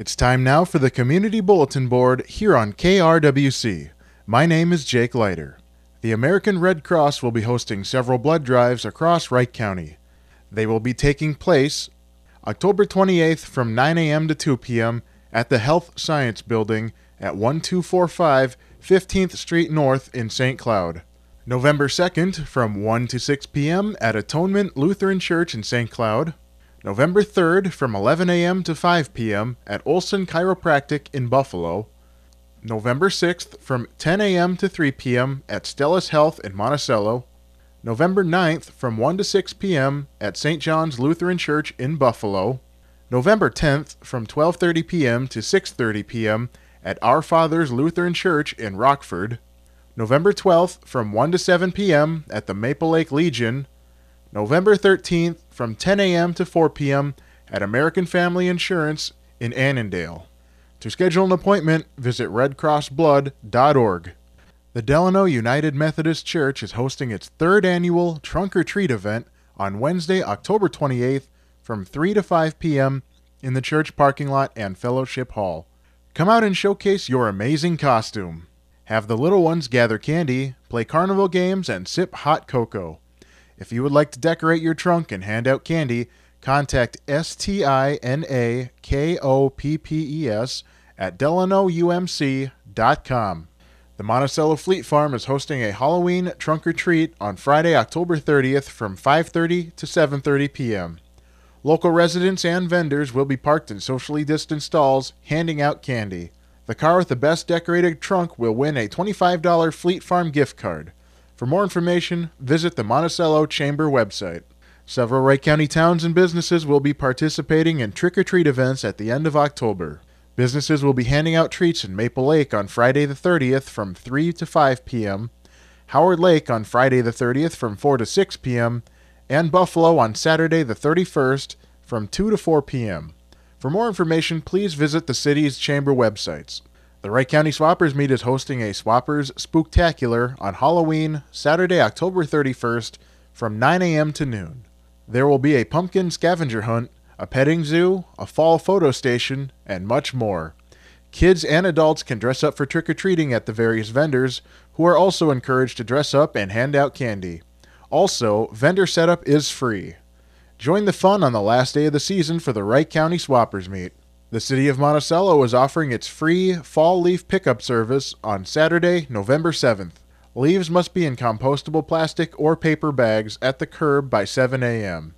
It's time now for the Community Bulletin Board here on KRWC. My name is Jake Leiter. The American Red Cross will be hosting several blood drives across Wright County. They will be taking place October 28th from 9 a.m. to 2 p.m. at the Health Science Building at 1245 15th Street North in St. Cloud. November 2nd from 1 to 6 p.m. at Atonement Lutheran Church in St. Cloud. November 3rd from 11 a.m. to 5 p.m. at Olson Chiropractic in Buffalo. November 6th from 10 a.m. to 3 p.m. at Stellis Health in Monticello. November 9th from 1 to 6 p.m. at St. John's Lutheran Church in Buffalo. November 10th from 12:30 p.m. to 6:30 p.m. at Our Father's Lutheran Church in Rockford. November 12th from 1 to 7 p.m. at the Maple Lake Legion. November 13th from 10 a.m. to 4 p.m. at American Family Insurance in Annandale. To schedule an appointment, visit redcrossblood.org. The Delano United Methodist Church is hosting its third annual Trunk or Treat event on Wednesday, October 28th from 3 to 5 p.m. in the church parking lot and fellowship hall. Come out and showcase your amazing costume. Have the little ones gather candy, play carnival games, and sip hot cocoa. If you would like to decorate your trunk and hand out candy, contact S-T-I-N-A-K-O-P-P-E-S at delanoumc.com. The Monticello Fleet Farm is hosting a Halloween trunk or treat on Friday, October 30th from 5:30 to 7:30 p.m. Local residents and vendors will be parked in socially distanced stalls handing out candy. The car with the best decorated trunk will win a $25 Fleet Farm gift card. For more information, visit the Monticello Chamber website. Several Wright County towns and businesses will be participating in trick or treat events at the end of October. Businesses will be handing out treats in Maple Lake on Friday the 30th from 3 to 5 p.m., Howard Lake on Friday the 30th from 4 to 6 p.m., and Buffalo on Saturday the 31st from 2 to 4 p.m. For more information, please visit the city's chamber websites. The Wright County Swappers Meet is hosting a Swappers Spooktacular on Halloween, Saturday, October 31st from 9 a.m. to noon. There will be a pumpkin scavenger hunt, a petting zoo, a fall photo station, and much more. Kids and adults can dress up for trick or treating at the various vendors, who are also encouraged to dress up and hand out candy. Also, vendor setup is free. Join the fun on the last day of the season for the Wright County Swappers Meet. The City of Monticello is offering its free fall leaf pickup service on Saturday, November 7th. Leaves must be in compostable plastic or paper bags at the curb by 7 a.m.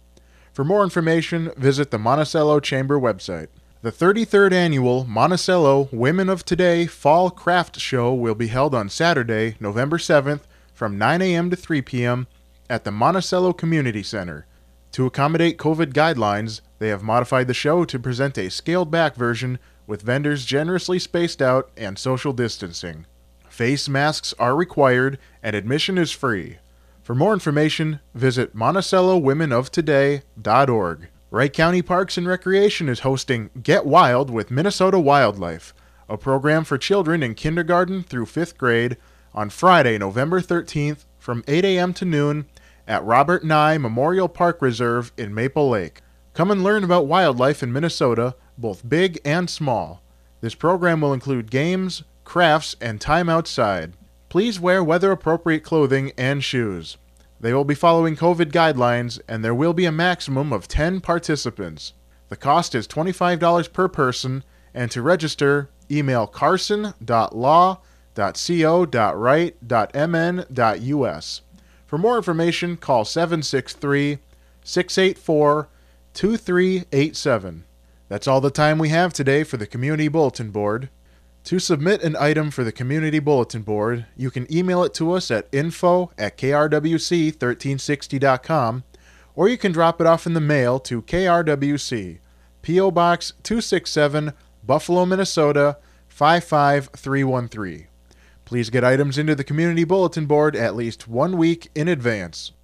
For more information, visit the Monticello Chamber website. The 33rd annual Monticello Women of Today Fall Craft Show will be held on Saturday, November 7th from 9 a.m. to 3 p.m. at the Monticello Community Center. To accommodate COVID guidelines, they have modified the show to present a scaled back version with vendors generously spaced out and social distancing. Face masks are required and admission is free. For more information, visit MonticelloWomenOfToday.org. Wright County Parks and Recreation is hosting Get Wild with Minnesota Wildlife, a program for children in kindergarten through fifth grade on Friday, November 13th from 8 a.m. to noon at Robert Ney Memorial Park Reserve in Maple Lake. Come and learn about wildlife in Minnesota, both big and small. This program will include games, crafts, and time outside. Please wear weather appropriate clothing and shoes. They will be following COVID guidelines, and there will be a maximum of 10 participants. The cost is $25 per person, and to register, email carson.law.co.wright.mn.us. For more information, call 763 684 2387. That's all the time we have today for the Community Bulletin Board. To submit an item for the Community Bulletin Board, you can email it to us at info at krwc1360.com or you can drop it off in the mail to KRWC, P.O. Box 267, Buffalo, Minnesota 55313. Please get items into the Community Bulletin Board at least one week in advance.